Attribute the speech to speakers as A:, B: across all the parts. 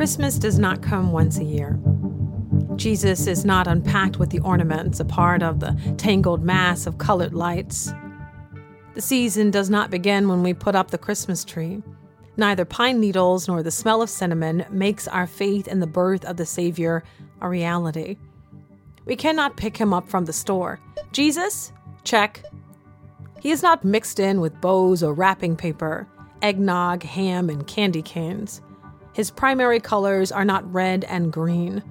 A: Christmas does not come once a year. Jesus is not unpacked with the ornaments, a part of the tangled mass of colored lights. The season does not begin when we put up the Christmas tree. Neither pine needles nor the smell of cinnamon makes our faith in the birth of the Savior a reality. We cannot pick him up from the store. Jesus? Check. He is not mixed in with bows or wrapping paper, eggnog, ham, and candy canes. His primary colors are not red and green.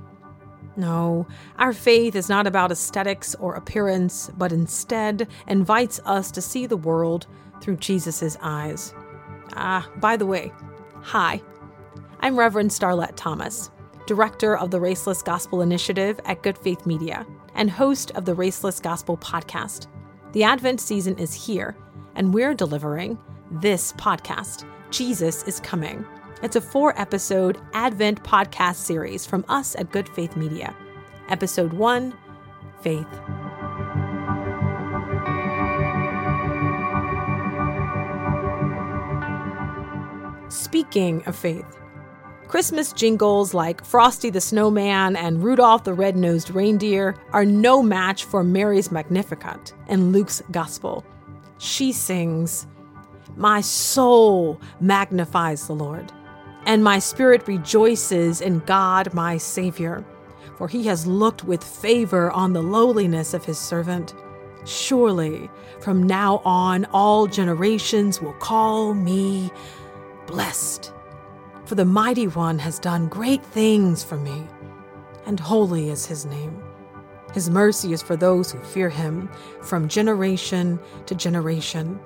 A: No, our faith is not about aesthetics or appearance, but instead invites us to see the world through Jesus' eyes. Ah, by the way, hi. I'm Reverend Starlette Thomas, Director of the Raceless Gospel Initiative at Good Faith Media and host of the Raceless Gospel podcast. The Advent season is here, and we're delivering this podcast Jesus is Coming it's a four episode Advent podcast series from us at Good Faith Media. Episode 1 Faith. Speaking of faith, Christmas jingles like Frosty the Snowman and Rudolph the Red Nosed Reindeer are no match for Mary's Magnificat in Luke's Gospel. She sings, My soul magnifies the Lord and my spirit rejoices in God my Savior, for he has looked with favor on the lowliness of his servant. Surely, from now on, all generations will call me blessed. For the Mighty One has done great things for me, and holy is his name. His mercy is for those who fear him from generation to generation.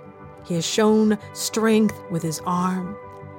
A: He has shown strength with his arm.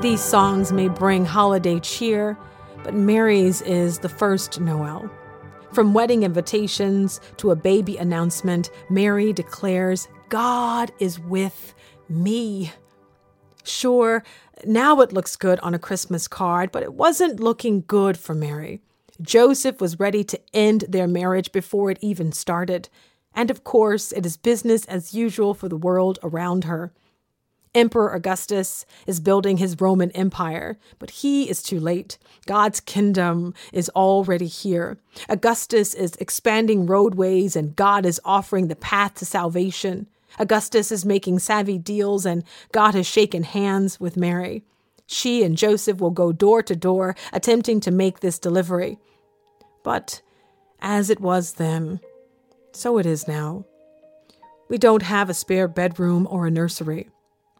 A: These songs may bring holiday cheer, but Mary's is the first Noel. From wedding invitations to a baby announcement, Mary declares, God is with me. Sure, now it looks good on a Christmas card, but it wasn't looking good for Mary. Joseph was ready to end their marriage before it even started. And of course, it is business as usual for the world around her. Emperor Augustus is building his Roman Empire, but he is too late. God's kingdom is already here. Augustus is expanding roadways, and God is offering the path to salvation. Augustus is making savvy deals, and God has shaken hands with Mary. She and Joseph will go door to door, attempting to make this delivery. But as it was then, so it is now. We don't have a spare bedroom or a nursery.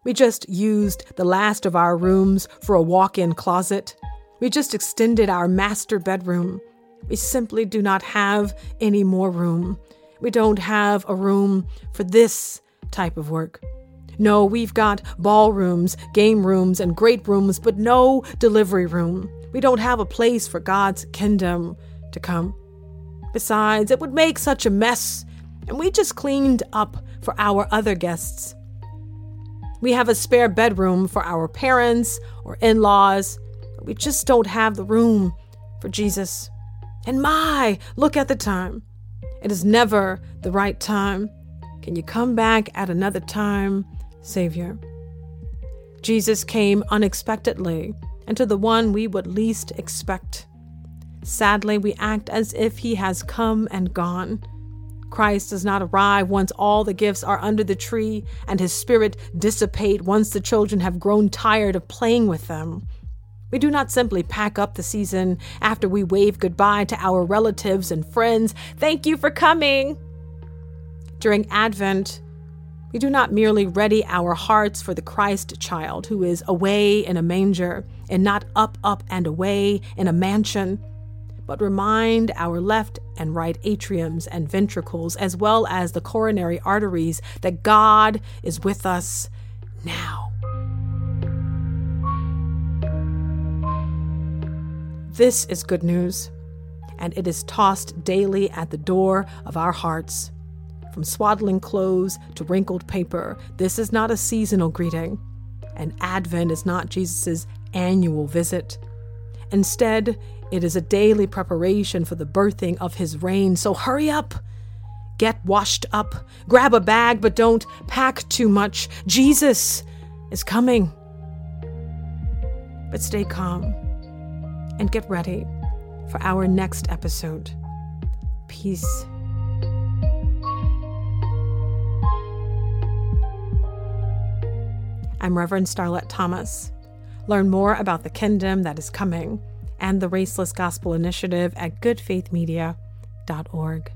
A: We just used the last of our rooms for a walk in closet. We just extended our master bedroom. We simply do not have any more room. We don't have a room for this type of work. No, we've got ballrooms, game rooms, and great rooms, but no delivery room. We don't have a place for God's kingdom to come. Besides, it would make such a mess, and we just cleaned up for our other guests. We have a spare bedroom for our parents or in laws, but we just don't have the room for Jesus. And my, look at the time. It is never the right time. Can you come back at another time, Savior? Jesus came unexpectedly and to the one we would least expect. Sadly, we act as if he has come and gone. Christ does not arrive once all the gifts are under the tree and his spirit dissipate once the children have grown tired of playing with them. We do not simply pack up the season after we wave goodbye to our relatives and friends. Thank you for coming. During Advent, we do not merely ready our hearts for the Christ child who is away in a manger and not up, up, and away in a mansion but remind our left and right atriums and ventricles, as well as the coronary arteries, that God is with us now. This is good news, and it is tossed daily at the door of our hearts. From swaddling clothes to wrinkled paper, this is not a seasonal greeting, and Advent is not Jesus' annual visit. Instead, it is a daily preparation for the birthing of his reign. So hurry up! Get washed up. Grab a bag, but don't pack too much. Jesus is coming. But stay calm and get ready for our next episode. Peace. I'm Reverend Starlette Thomas. Learn more about the kingdom that is coming and the Raceless Gospel Initiative at goodfaithmedia.org.